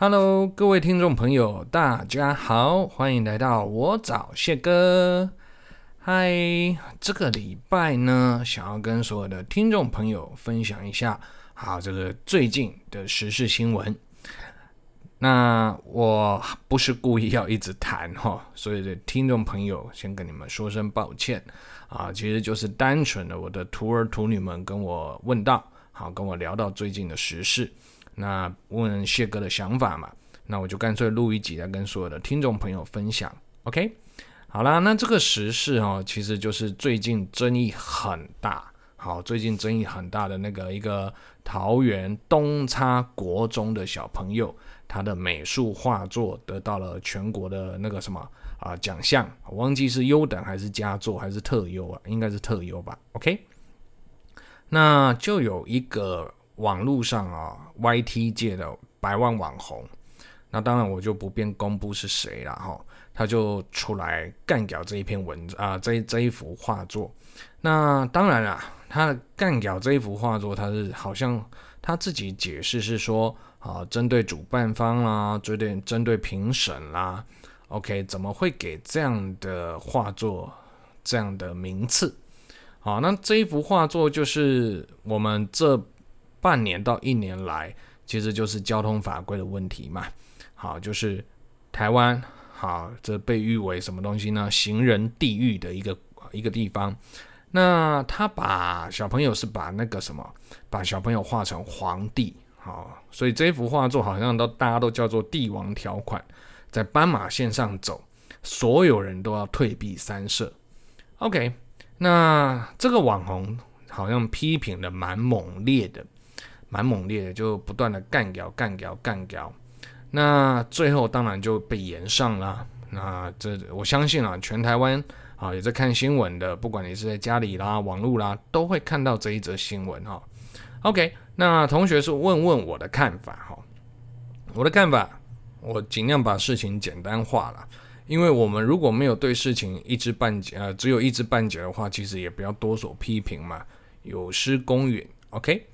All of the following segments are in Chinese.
Hello，各位听众朋友，大家好，欢迎来到我找谢哥。嗨，这个礼拜呢，想要跟所有的听众朋友分享一下，好，这个最近的时事新闻。那我不是故意要一直谈哈，所以的听众朋友先跟你们说声抱歉啊，其实就是单纯的我的徒儿徒女们跟我问到，好，跟我聊到最近的时事。那问谢哥的想法嘛，那我就干脆录一集来跟所有的听众朋友分享。OK，好啦，那这个时事哦，其实就是最近争议很大，好，最近争议很大的那个一个桃园东差国中的小朋友，他的美术画作得到了全国的那个什么啊奖项，忘记是优等还是佳作还是特优啊，应该是特优吧。OK，那就有一个。网络上啊，YT 界的百万网红，那当然我就不便公布是谁了哈，他就出来干掉这一篇文啊、这这一幅画作。那当然啦，他干掉这一幅画作，他是好像他自己解释是说啊，针对主办方啦，针对针对评审啦，OK，怎么会给这样的画作这样的名次？好，那这一幅画作就是我们这。半年到一年来，其实就是交通法规的问题嘛。好，就是台湾，好，这被誉为什么东西呢？行人地狱的一个一个地方。那他把小朋友是把那个什么，把小朋友画成皇帝，好，所以这幅画作好像都大家都叫做帝王条款，在斑马线上走，所有人都要退避三舍。OK，那这个网红好像批评的蛮猛烈的。蛮猛烈的，就不断的干掉、干掉、干掉，那最后当然就被延上了。那这我相信啊，全台湾啊也在看新闻的，不管你是在家里啦、网络啦，都会看到这一则新闻哈。OK，那同学是问问我的看法哈。我的看法，我尽量把事情简单化了，因为我们如果没有对事情一知半解，呃，只有一知半解的话，其实也不要多所批评嘛，有失公允。OK。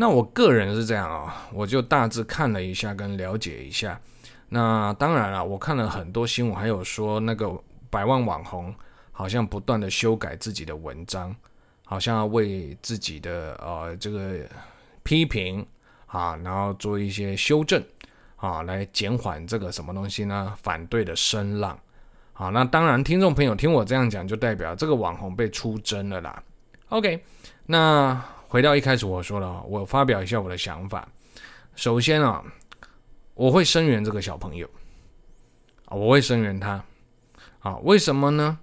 那我个人是这样啊，我就大致看了一下跟了解一下。那当然了，我看了很多新闻，还有说那个百万网红好像不断的修改自己的文章，好像为自己的呃这个批评啊，然后做一些修正啊，来减缓这个什么东西呢？反对的声浪。好，那当然，听众朋友听我这样讲，就代表这个网红被出征了啦。OK，那。回到一开始我说了，我发表一下我的想法。首先啊，我会声援这个小朋友啊，我会声援他啊。为什么呢？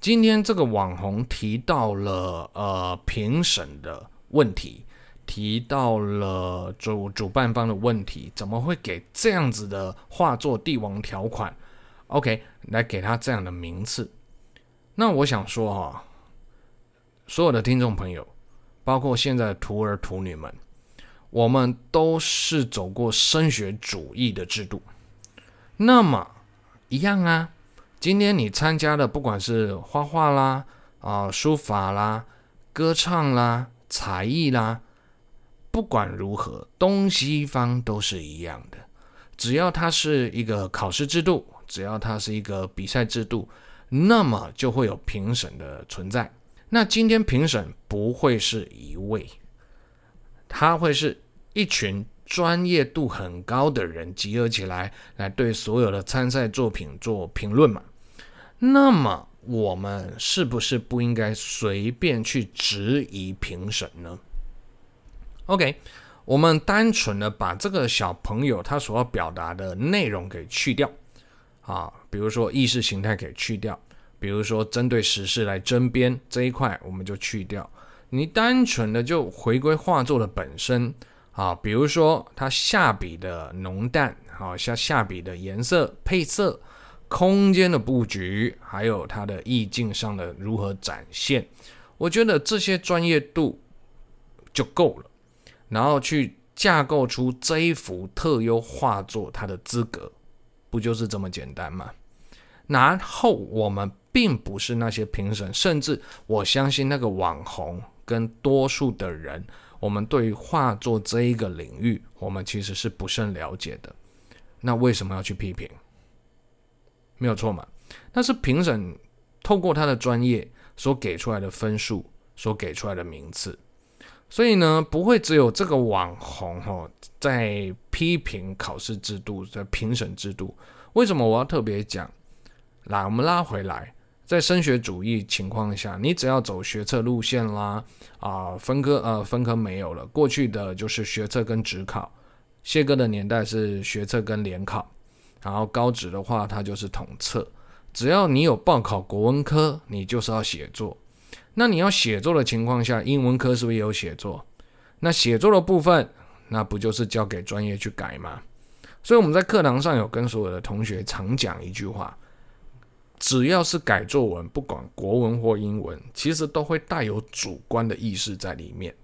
今天这个网红提到了呃评审的问题，提到了主主办方的问题，怎么会给这样子的画作帝王条款？OK，来给他这样的名次。那我想说哈，所有的听众朋友。包括现在的徒儿徒女们，我们都是走过升学主义的制度。那么一样啊，今天你参加的不管是画画啦、啊、书法啦、歌唱啦、才艺啦，不管如何，东西方都是一样的。只要它是一个考试制度，只要它是一个比赛制度，那么就会有评审的存在。那今天评审不会是一位，他会是一群专业度很高的人集合起来，来对所有的参赛作品做评论嘛。那么我们是不是不应该随便去质疑评审呢？OK，我们单纯的把这个小朋友他所要表达的内容给去掉啊，比如说意识形态给去掉。比如说，针对时事来争辩这一块，我们就去掉。你单纯的就回归画作的本身啊，比如说它下笔的浓淡，好，下下笔的颜色配色、空间的布局，还有它的意境上的如何展现，我觉得这些专业度就够了。然后去架构出这一幅特优画作它的资格，不就是这么简单吗？然后我们。并不是那些评审，甚至我相信那个网红跟多数的人，我们对于画作这一个领域，我们其实是不甚了解的。那为什么要去批评？没有错嘛？那是评审透过他的专业所给出来的分数，所给出来的名次。所以呢，不会只有这个网红哦在批评考试制度的评审制度。为什么我要特别讲？来，我们拉回来，在升学主义情况下，你只要走学测路线啦，啊，分科呃分科没有了，过去的就是学测跟职考。谢哥的年代是学测跟联考，然后高职的话，它就是统测。只要你有报考国文科，你就是要写作。那你要写作的情况下，英文科是不是也有写作？那写作的部分，那不就是交给专业去改吗？所以我们在课堂上有跟所有的同学常讲一句话：只要是改作文，不管国文或英文，其实都会带有主观的意识在里面。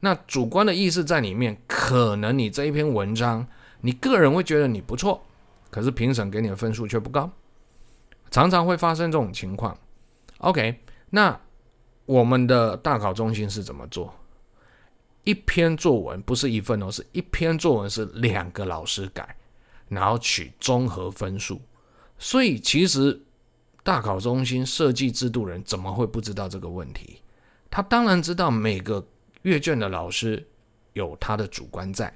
那主观的意识在里面，可能你这一篇文章，你个人会觉得你不错，可是评审给你的分数却不高，常常会发生这种情况。OK，那。我们的大考中心是怎么做？一篇作文不是一份哦，是一篇作文是两个老师改，然后取综合分数。所以其实大考中心设计制度人怎么会不知道这个问题？他当然知道每个阅卷的老师有他的主观在，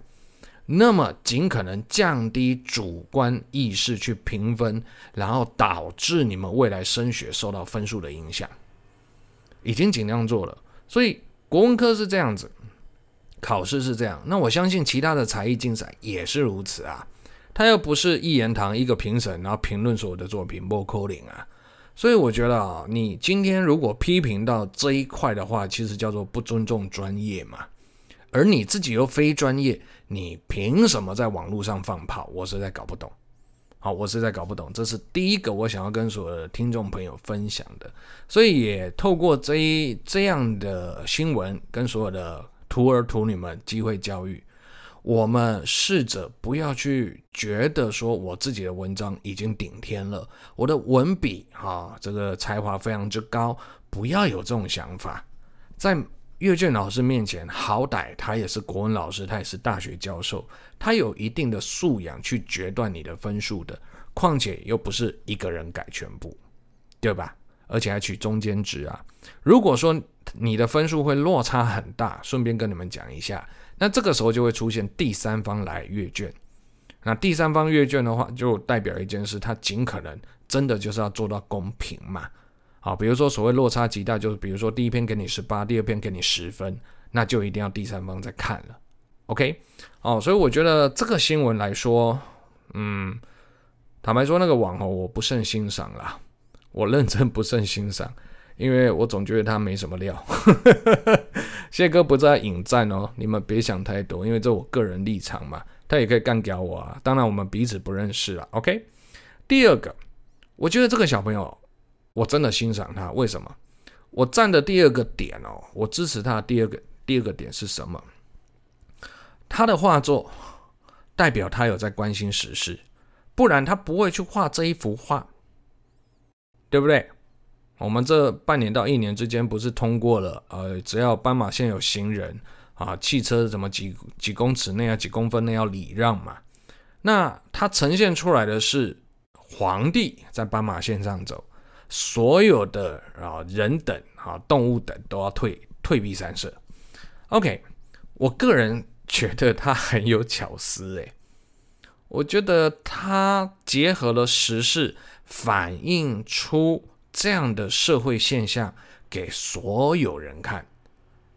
那么尽可能降低主观意识去评分，然后导致你们未来升学受到分数的影响。已经尽量做了，所以国文科是这样子，考试是这样。那我相信其他的才艺竞赛也是如此啊。他又不是一言堂一个评审，然后评论所有的作品，不扣零啊。所以我觉得啊，你今天如果批评到这一块的话，其实叫做不尊重专业嘛。而你自己又非专业，你凭什么在网络上放炮？我实在搞不懂。好，我实在搞不懂，这是第一个我想要跟所有的听众朋友分享的，所以也透过这一这样的新闻，跟所有的徒儿徒女们机会教育，我们试着不要去觉得说我自己的文章已经顶天了，我的文笔哈，这个才华非常之高，不要有这种想法，在。阅卷老师面前，好歹他也是国文老师，他也是大学教授，他有一定的素养去决断你的分数的。况且又不是一个人改全部，对吧？而且还取中间值啊。如果说你的分数会落差很大，顺便跟你们讲一下，那这个时候就会出现第三方来阅卷。那第三方阅卷的话，就代表一件事，他尽可能真的就是要做到公平嘛。好，比如说所谓落差极大，就是比如说第一篇给你十八，第二篇给你十分，那就一定要第三方再看了。OK，哦，所以我觉得这个新闻来说，嗯，坦白说那个网红我不甚欣赏啦，我认真不甚欣赏，因为我总觉得他没什么料。谢哥不在引战哦，你们别想太多，因为这我个人立场嘛，他也可以干掉我啊。当然我们彼此不认识了。OK，第二个，我觉得这个小朋友。我真的欣赏他，为什么？我站的第二个点哦，我支持他的第二个第二个点是什么？他的画作代表他有在关心时事，不然他不会去画这一幅画，对不对？我们这半年到一年之间不是通过了？呃，只要斑马线有行人啊，汽车怎么几几公尺内啊，几公分内要礼让嘛？那它呈现出来的是皇帝在斑马线上走。所有的啊人等啊动物等都要退退避三舍。OK，我个人觉得他很有巧思诶，我觉得他结合了时事，反映出这样的社会现象给所有人看。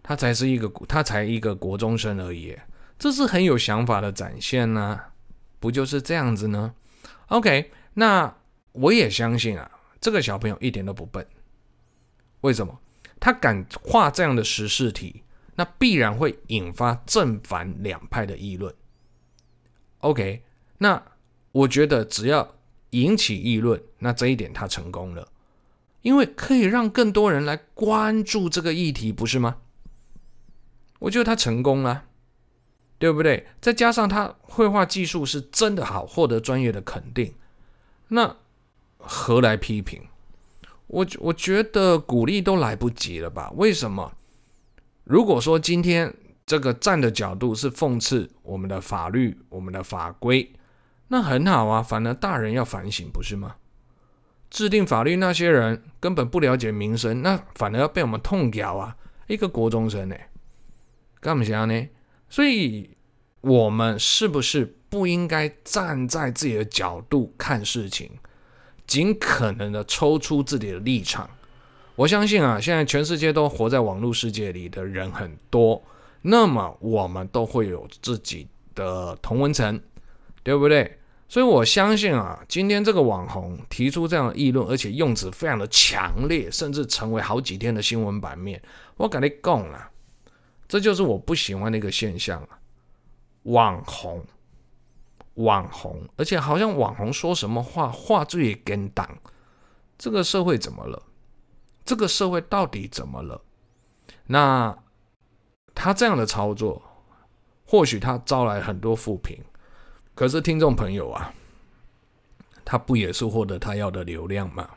他才是一个他才一个国中生而已，这是很有想法的展现呢、不就是这样子呢？OK，那我也相信啊。这个小朋友一点都不笨，为什么？他敢画这样的时事题，那必然会引发正反两派的议论。OK，那我觉得只要引起议论，那这一点他成功了，因为可以让更多人来关注这个议题，不是吗？我觉得他成功了，对不对？再加上他绘画技术是真的好，获得专业的肯定，那。何来批评？我我觉得鼓励都来不及了吧？为什么？如果说今天这个站的角度是讽刺我们的法律、我们的法规，那很好啊，反而大人要反省，不是吗？制定法律那些人根本不了解民生，那反而要被我们痛咬啊！一个国中生呢，干嘛这样呢？所以，我们是不是不应该站在自己的角度看事情，尽可能的抽出自己的立场？我相信啊，现在全世界都活在网络世界里的人很多，那么我们都会有自己的同温层，对不对？所以我相信啊，今天这个网红提出这样的议论，而且用词非常的强烈，甚至成为好几天的新闻版面。我跟你讲了，这就是我不喜欢的一个现象啊！网红，网红，而且好像网红说什么话，话最跟当。这个社会怎么了？这个社会到底怎么了？那他这样的操作，或许他招来很多负评。可是听众朋友啊，他不也是获得他要的流量吗？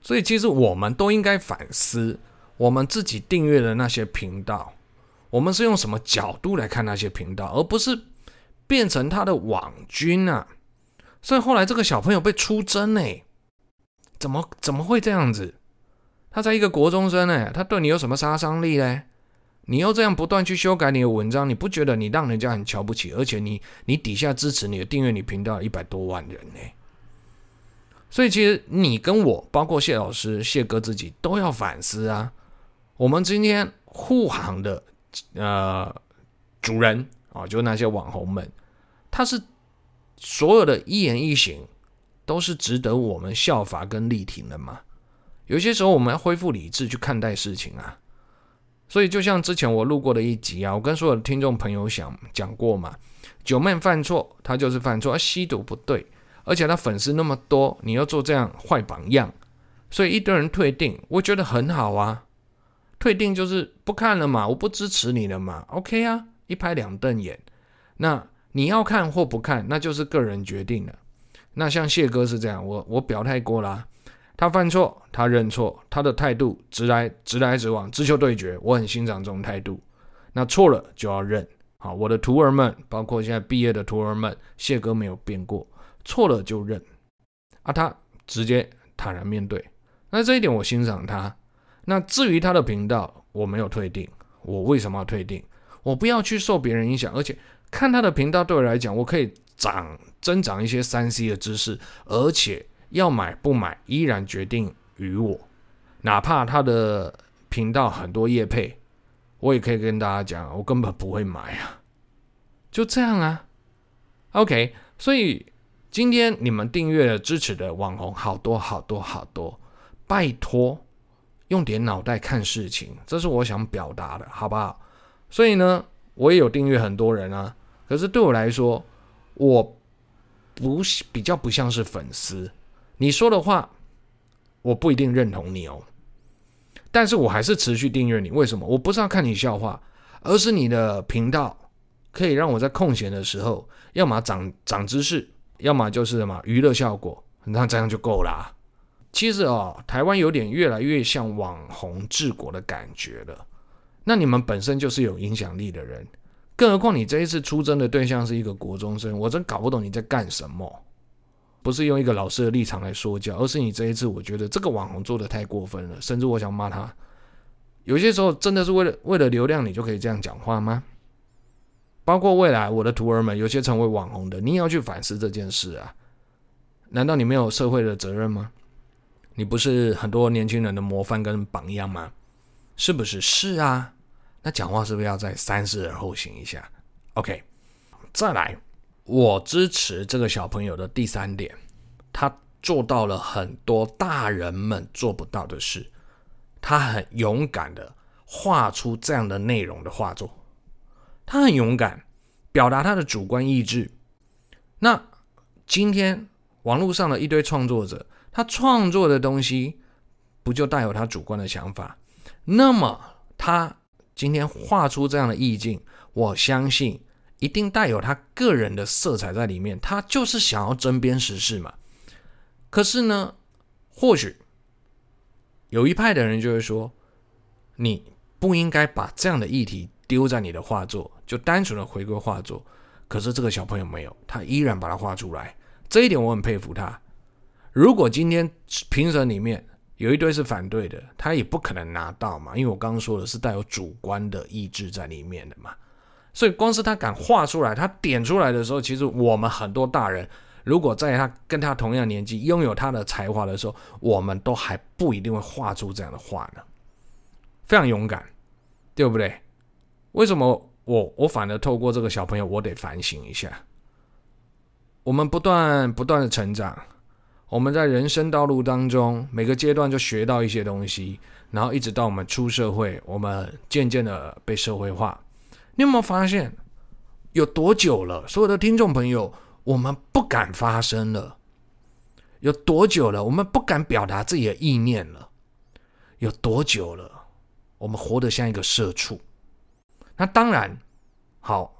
所以其实我们都应该反思，我们自己订阅的那些频道，我们是用什么角度来看那些频道，而不是变成他的网军啊。所以后来这个小朋友被出征呢，怎么怎么会这样子？他在一个国中生呢，他对你有什么杀伤力呢？你又这样不断去修改你的文章，你不觉得你让人家很瞧不起？而且你你底下支持你的订阅你频道一百多万人呢，所以其实你跟我，包括谢老师、谢哥自己都要反思啊。我们今天护航的呃主人啊，就那些网红们，他是所有的一言一行都是值得我们效法跟力挺的吗？有些时候我们要恢复理智去看待事情啊。所以，就像之前我录过的一集啊，我跟所有的听众朋友想讲过嘛，九妹犯错，他就是犯错，吸毒不对，而且他粉丝那么多，你要做这样坏榜样，所以一堆人退订，我觉得很好啊，退订就是不看了嘛，我不支持你了嘛，OK 啊，一拍两瞪眼，那你要看或不看，那就是个人决定了。那像谢哥是这样，我我表态过啦。他犯错，他认错，他的态度直来直来直往，直球对决，我很欣赏这种态度。那错了就要认。好，我的徒儿们，包括现在毕业的徒儿们，谢哥没有变过，错了就认。啊，他直接坦然面对。那这一点我欣赏他。那至于他的频道，我没有退订。我为什么要退订？我不要去受别人影响，而且看他的频道对我来讲，我可以长增长一些三 C 的知识，而且。要买不买，依然决定于我。哪怕他的频道很多业配，我也可以跟大家讲，我根本不会买啊。就这样啊。OK，所以今天你们订阅了支持的网红好多好多好多，拜托用点脑袋看事情，这是我想表达的，好不好？所以呢，我也有订阅很多人啊，可是对我来说，我不比较不像是粉丝。你说的话，我不一定认同你哦，但是我还是持续订阅你。为什么？我不是要看你笑话，而是你的频道可以让我在空闲的时候，要么长长知识，要么就是什么娱乐效果，那这样就够了啊。其实哦，台湾有点越来越像网红治国的感觉了。那你们本身就是有影响力的人，更何况你这一次出征的对象是一个国中生，我真搞不懂你在干什么。不是用一个老师的立场来说教，而是你这一次，我觉得这个网红做的太过分了，甚至我想骂他。有些时候真的是为了为了流量，你就可以这样讲话吗？包括未来我的徒儿们，有些成为网红的，你也要去反思这件事啊。难道你没有社会的责任吗？你不是很多年轻人的模范跟榜样吗？是不是？是啊。那讲话是不是要再三思而后行一下？OK，再来。我支持这个小朋友的第三点，他做到了很多大人们做不到的事，他很勇敢的画出这样的内容的画作，他很勇敢表达他的主观意志。那今天网络上的一堆创作者，他创作的东西不就带有他主观的想法？那么他今天画出这样的意境，我相信。一定带有他个人的色彩在里面，他就是想要针砭时事嘛。可是呢，或许有一派的人就会说，你不应该把这样的议题丢在你的画作，就单纯的回归画作。可是这个小朋友没有，他依然把它画出来，这一点我很佩服他。如果今天评审里面有一堆是反对的，他也不可能拿到嘛，因为我刚刚说的是带有主观的意志在里面的嘛。所以光是他敢画出来，他点出来的时候，其实我们很多大人，如果在他跟他同样年纪，拥有他的才华的时候，我们都还不一定会画出这样的画呢。非常勇敢，对不对？为什么？我我反而透过这个小朋友，我得反省一下。我们不断不断的成长，我们在人生道路当中每个阶段就学到一些东西，然后一直到我们出社会，我们渐渐的被社会化。你有没有发现，有多久了？所有的听众朋友，我们不敢发声了。有多久了？我们不敢表达自己的意念了。有多久了？我们活得像一个社畜。那当然，好，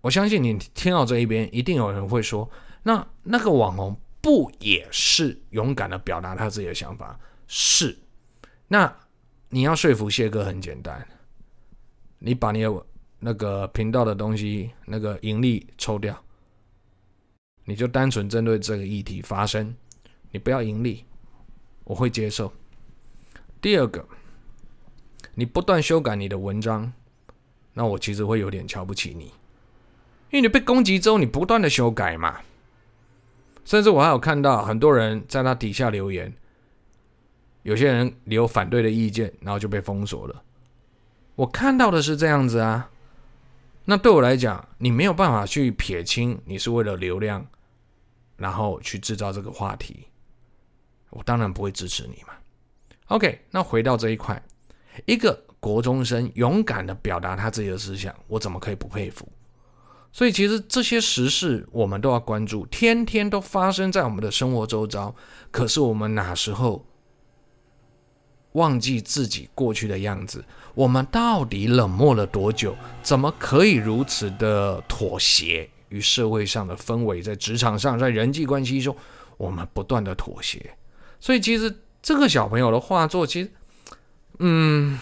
我相信你听到这一边，一定有人会说，那那个网红不也是勇敢的表达他自己的想法？是。那你要说服谢哥很简单，你把你的那个频道的东西那个盈利抽掉，你就单纯针对这个议题发声，你不要盈利，我会接受。第二个，你不断修改你的文章。那我其实会有点瞧不起你，因为你被攻击之后，你不断的修改嘛。甚至我还有看到很多人在他底下留言，有些人留反对的意见，然后就被封锁了。我看到的是这样子啊。那对我来讲，你没有办法去撇清你是为了流量，然后去制造这个话题，我当然不会支持你嘛。OK，那回到这一块，一个。国中生勇敢的表达他自己的思想，我怎么可以不佩服？所以其实这些时事我们都要关注，天天都发生在我们的生活周遭。可是我们哪时候忘记自己过去的样子？我们到底冷漠了多久？怎么可以如此的妥协于社会上的氛围？在职场上，在人际关系中，我们不断的妥协。所以其实这个小朋友的画作，其实，嗯。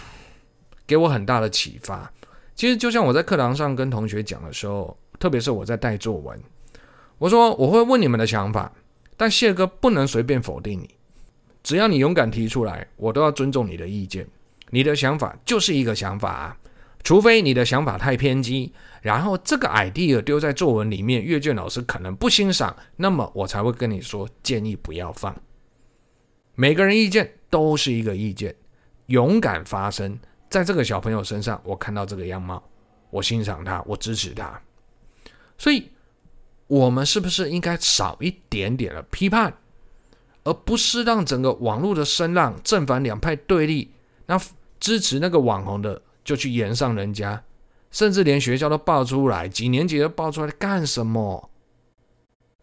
给我很大的启发。其实就像我在课堂上跟同学讲的时候，特别是我在带作文，我说我会问你们的想法，但谢哥不能随便否定你。只要你勇敢提出来，我都要尊重你的意见。你的想法就是一个想法啊，除非你的想法太偏激，然后这个 idea 丢在作文里面，阅卷老师可能不欣赏，那么我才会跟你说建议不要放。每个人意见都是一个意见，勇敢发声。在这个小朋友身上，我看到这个样貌，我欣赏他，我支持他。所以，我们是不是应该少一点点的批判，而不是让整个网络的声浪正反两派对立？那支持那个网红的就去炎上人家，甚至连学校都爆出来，几年级都爆出来干什么？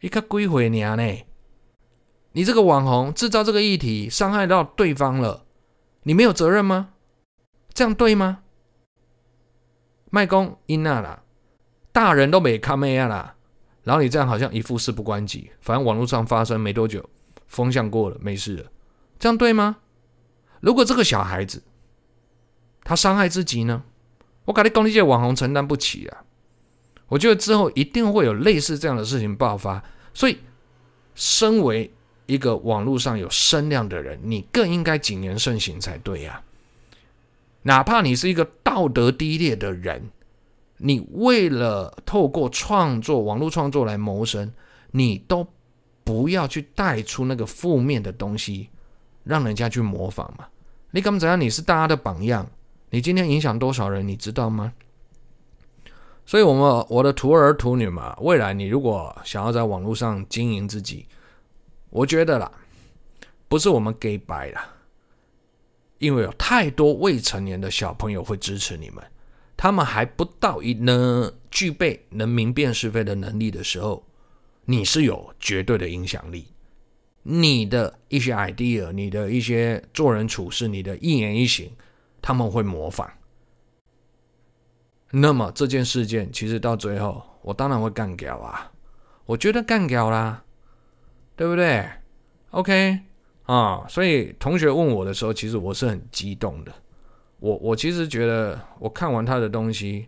一个鬼回娘呢？你这个网红制造这个议题，伤害到对方了，你没有责任吗？这样对吗？麦公因那啦，大人都没看妹啊啦，然后你这样好像一副事不关己，反正网络上发生没多久，风向过了，没事了，这样对吗？如果这个小孩子他伤害自己呢？我感觉公立界网红承担不起啊！我觉得之后一定会有类似这样的事情爆发，所以身为一个网络上有声量的人，你更应该谨言慎行才对呀。哪怕你是一个道德低劣的人，你为了透过创作、网络创作来谋生，你都不要去带出那个负面的东西，让人家去模仿嘛。你敢怎样？你是大家的榜样，你今天影响多少人，你知道吗？所以，我们我的徒儿徒女嘛，未来你如果想要在网络上经营自己，我觉得啦，不是我们给白了。因为有太多未成年的小朋友会支持你们，他们还不到一呢具备能明辨是非的能力的时候，你是有绝对的影响力。你的一些 idea，你的一些做人处事，你的一言一行，他们会模仿。那么这件事件其实到最后，我当然会干掉啊！我觉得干掉啦，对不对？OK。啊，所以同学问我的时候，其实我是很激动的。我我其实觉得，我看完他的东西，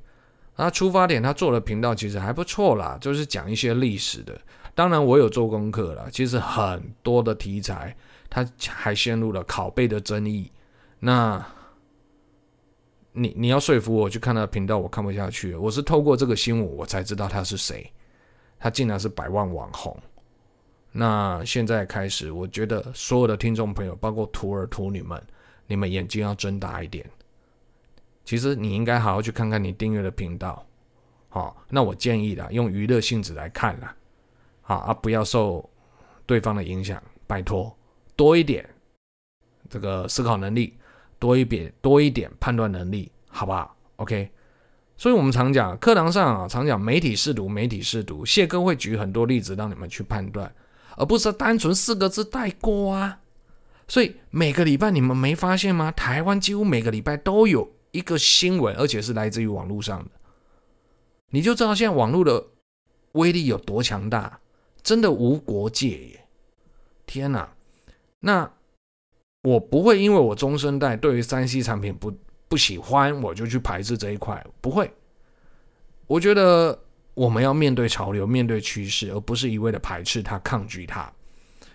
那出发点他做的频道其实还不错啦，就是讲一些历史的。当然我有做功课了，其实很多的题材他还陷入了拷贝的争议。那你你要说服我去看他的频道，我看不下去。我是透过这个新闻我才知道他是谁，他竟然是百万网红。那现在开始，我觉得所有的听众朋友，包括徒儿徒女们，你们眼睛要睁大一点。其实你应该好好去看看你订阅的频道，好，那我建议啦，用娱乐性质来看啦，好啊，不要受对方的影响，拜托多一点这个思考能力，多一点多一点判断能力，好不好？OK，所以我们常讲课堂上啊，常讲媒体试读，媒体试读，谢哥会举很多例子让你们去判断，而不是单纯四个字带过啊。所以每个礼拜你们没发现吗？台湾几乎每个礼拜都有。一个新闻，而且是来自于网络上的，你就知道现在网络的威力有多强大，真的无国界耶！天哪，那我不会因为我中生代对于三 C 产品不不喜欢，我就去排斥这一块，不会。我觉得我们要面对潮流，面对趋势，而不是一味的排斥它、抗拒它。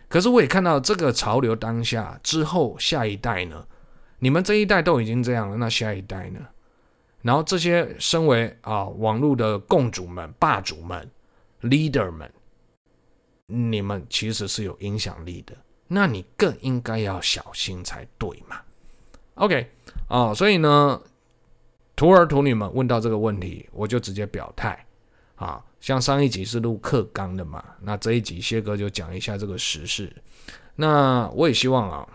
可是我也看到这个潮流当下之后，下一代呢？你们这一代都已经这样了，那下一代呢？然后这些身为啊网络的共主们、霸主们、leader 们，你们其实是有影响力的，那你更应该要小心才对嘛。OK 啊，所以呢，徒儿徒女们问到这个问题，我就直接表态啊。像上一集是录课纲的嘛，那这一集谢哥就讲一下这个时事。那我也希望啊。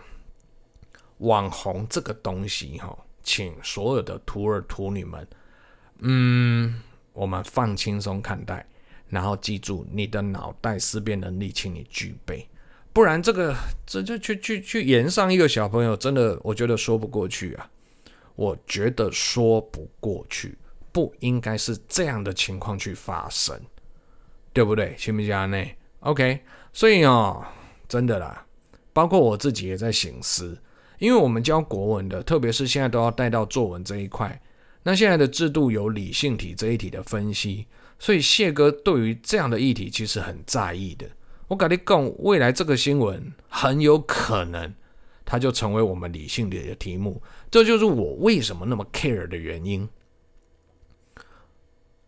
网红这个东西，哈，请所有的徒儿徒女们，嗯，我们放轻松看待，然后记住你的脑袋思辨能力，请你具备，不然这个这就去去去炎上一个小朋友，真的我觉得说不过去啊，我觉得说不过去，不应该是这样的情况去发生，对不对？行不行呢？OK，所以哦，真的啦，包括我自己也在醒思。因为我们教国文的，特别是现在都要带到作文这一块，那现在的制度有理性题这一题的分析，所以谢哥对于这样的议题其实很在意的。我跟你讲，未来这个新闻很有可能，它就成为我们理性的题目，这就是我为什么那么 care 的原因。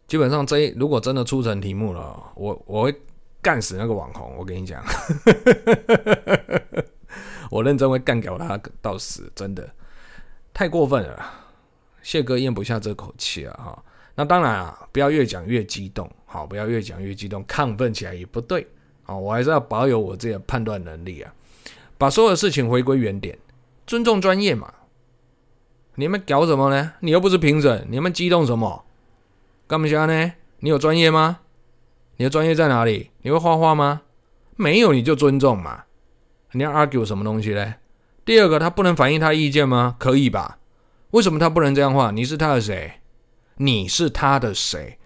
基本上这如果真的出成题目了，我我会干死那个网红，我跟你讲。我认真会干掉他到死，真的太过分了，谢哥咽不下这口气啊！哈，那当然啊，不要越讲越激动，好，不要越讲越激动，亢奋起来也不对，啊，我还是要保有我自己的判断能力啊，把所有事情回归原点，尊重专业嘛。你们搞什么呢？你又不是评审，你们激动什么？干嘛呢？你有专业吗？你的专业在哪里？你会画画吗？没有，你就尊重嘛。你要 argue 什么东西嘞？第二个，他不能反映他意见吗？可以吧？为什么他不能这样画？你是他的谁？你是他的谁？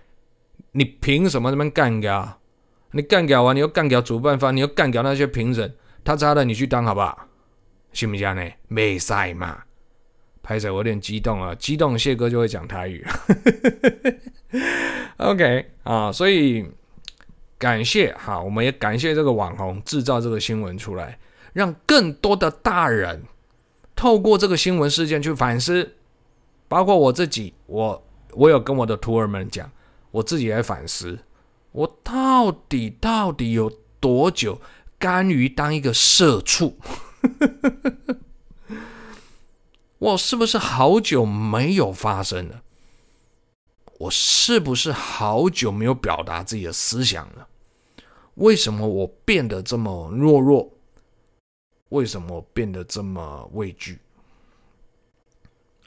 你凭什么这么干掉？你干掉完，你又干掉主办方，你又干掉那些评审，他差的你去当好不好？行不行呢？没赛嘛。拍谢，我有点激动啊，激动谢哥就会讲台语。OK 啊，所以感谢哈，我们也感谢这个网红制造这个新闻出来。让更多的大人透过这个新闻事件去反思，包括我自己，我我有跟我的徒儿们讲，我自己来反思，我到底到底有多久甘于当一个社畜？我是不是好久没有发声了？我是不是好久没有表达自己的思想了？为什么我变得这么懦弱？为什么变得这么畏惧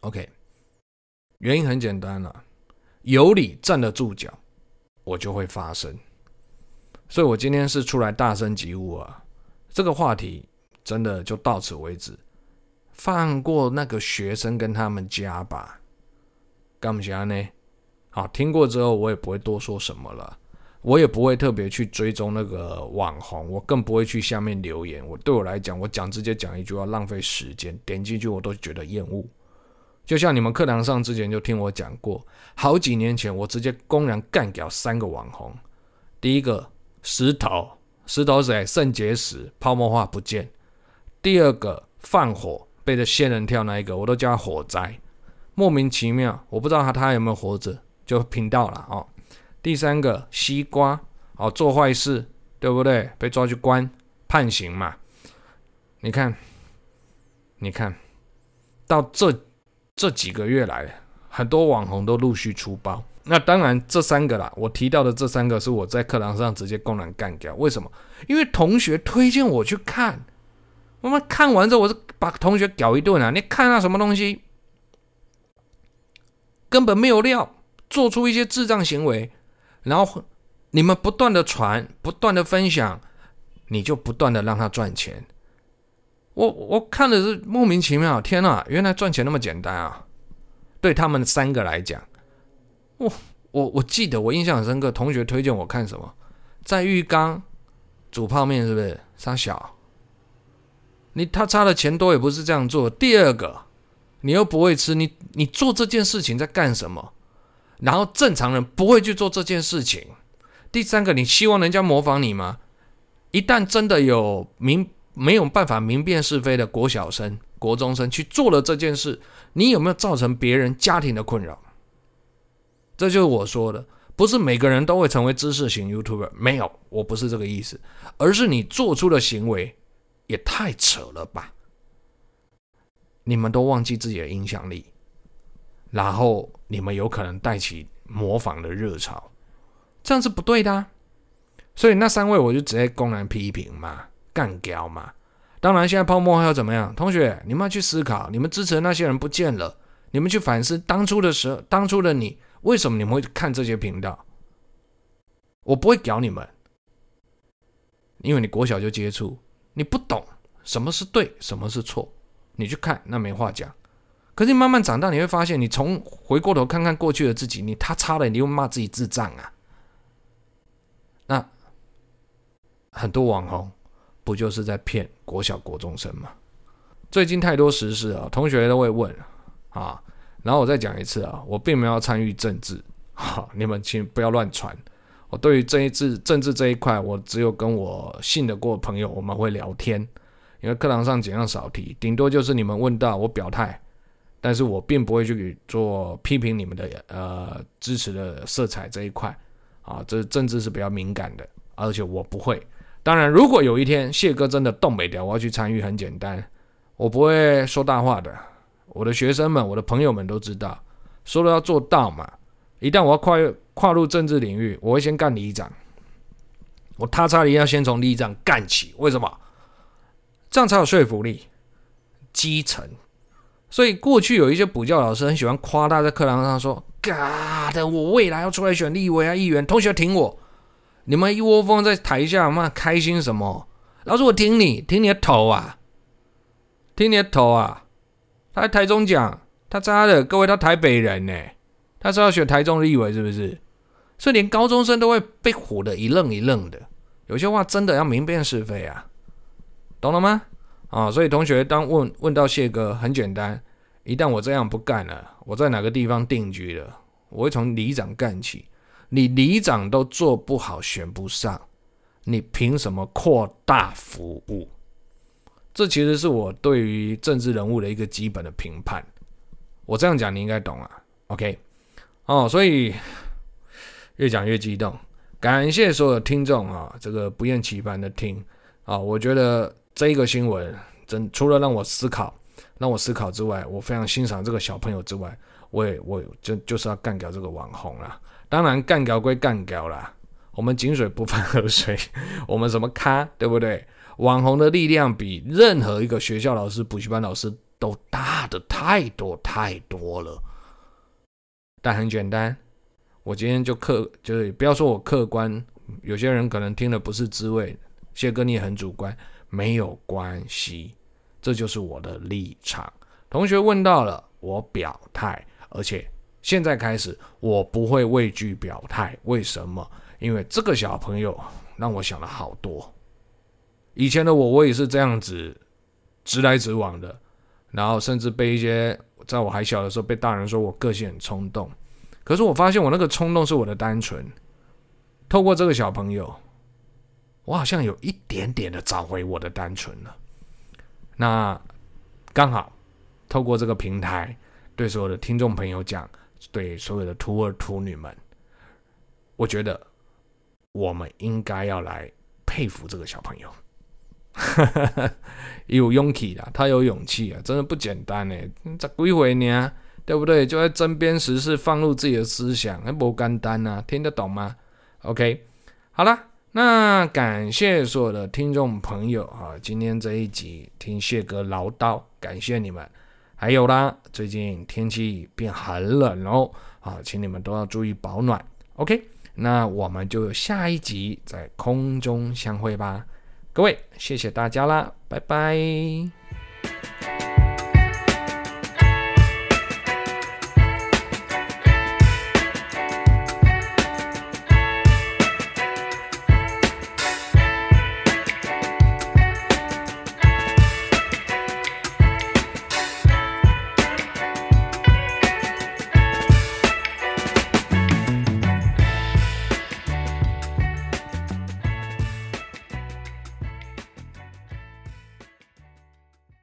？OK，原因很简单了，有理站得住脚，我就会发声。所以我今天是出来大声疾呼啊！这个话题真的就到此为止，放过那个学生跟他们家吧。干不起呢？好，听过之后我也不会多说什么了。我也不会特别去追踪那个网红，我更不会去下面留言。我对我来讲，我讲直接讲一句话，浪费时间，点进去我都觉得厌恶。就像你们课堂上之前就听我讲过，好几年前我直接公然干掉三个网红。第一个石头，石头谁？肾结石，泡沫化不见。第二个放火，背着仙人跳那一个，我都叫他火灾，莫名其妙，我不知道他他有没有活着，就频道了哦。第三个西瓜，哦，做坏事，对不对？被抓去关，判刑嘛。你看，你看到这。这几个月来，很多网红都陆续出包。那当然，这三个啦，我提到的这三个是我在课堂上直接公然干掉。为什么？因为同学推荐我去看，我们看完之后，我是把同学屌一顿啊！你看那什么东西，根本没有料，做出一些智障行为，然后你们不断的传，不断的分享，你就不断的让他赚钱。我我看的是莫名其妙，天哪！原来赚钱那么简单啊！对他们三个来讲，我我我记得我印象很深刻，同学推荐我看什么，在浴缸煮泡面，是不是？三小，你他差的钱多也不是这样做。第二个，你又不会吃，你你做这件事情在干什么？然后正常人不会去做这件事情。第三个，你希望人家模仿你吗？一旦真的有明。没有办法明辨是非的国小生、国中生去做了这件事，你有没有造成别人家庭的困扰？这就是我说的，不是每个人都会成为知识型 YouTuber，没有，我不是这个意思，而是你做出的行为也太扯了吧？你们都忘记自己的影响力，然后你们有可能带起模仿的热潮，这样是不对的啊。所以那三位我就直接公然批评嘛。干掉嘛！当然，现在泡沫还要怎么样？同学，你们要去思考，你们支持的那些人不见了，你们去反思当初的时候，当初的你，为什么你们会看这些频道？我不会屌你们，因为你国小就接触，你不懂什么是对，什么是错，你去看那没话讲。可是你慢慢长大，你会发现，你从回过头看看过去的自己，你他差了，你又骂自己智障啊！那很多网红。不就是在骗国小国中生吗？最近太多时事啊，同学都会问啊。然后我再讲一次啊，我并没有参与政治，哈，你们请不要乱传。我对于这一治政治这一块，我只有跟我信得过的朋友，我们会聊天。因为课堂上尽量少提，顶多就是你们问到我表态，但是我并不会去做批评你们的呃支持的色彩这一块啊。这政治是比较敏感的，而且我不会。当然，如果有一天谢哥真的动没掉，我要去参与，很简单，我不会说大话的。我的学生们、我的朋友们都知道，说了要做到嘛。一旦我要跨越跨入政治领域，我会先干里长。我他差一定要先从里长干起，为什么？这样才有说服力。基层，所以过去有一些补教老师很喜欢夸大，在课堂上说：“嘎的，我未来要出来选立委啊，议员，同学挺我。”你们一窝蜂在台下，妈开心什么？老师，我挺你，挺你的头啊，挺你的头啊！他在台中讲，他渣的，各位他台北人呢，他是要选台中立委是不是？所以连高中生都会被唬得一愣一愣的。有些话真的要明辨是非啊，懂了吗？啊，所以同学当问问到谢哥，很简单，一旦我这样不干了，我在哪个地方定居了，我会从里长干起。你里长都做不好，选不上，你凭什么扩大服务？这其实是我对于政治人物的一个基本的评判。我这样讲你应该懂啊。OK，哦，所以越讲越激动，感谢所有听众啊，这个不厌其烦的听啊。我觉得这一个新闻真除了让我思考，让我思考之外，我非常欣赏这个小朋友之外，我也我就就是要干掉这个网红了。当然，干掉归干掉啦，我们井水不犯河水，我们什么咖，对不对？网红的力量比任何一个学校老师、补习班老师都大的太多太多了。但很简单，我今天就客，就是不要说我客观，有些人可能听了不是滋味。谢哥你也很主观，没有关系，这就是我的立场。同学问到了，我表态，而且。现在开始，我不会畏惧表态。为什么？因为这个小朋友让我想了好多。以前的我，我也是这样子直来直往的，然后甚至被一些在我还小的时候被大人说我个性很冲动，可是我发现我那个冲动是我的单纯。透过这个小朋友，我好像有一点点的找回我的单纯了。那刚好透过这个平台，对所有的听众朋友讲，对所有的徒儿徒女们，我觉得我们应该要来佩服这个小朋友。哈 哈有勇气的，他有勇气啊，真的不简单呢。这几回呢，对不对？就在针砭时事，放入自己的思想，还不简单啊？听得懂吗？OK，好了，那感谢所有的听众朋友啊，今天这一集听谢哥唠叨，感谢你们。还有啦，最近天气变很冷哦，啊，请你们都要注意保暖。OK，那我们就下一集在空中相会吧。各位，谢谢大家啦，拜拜。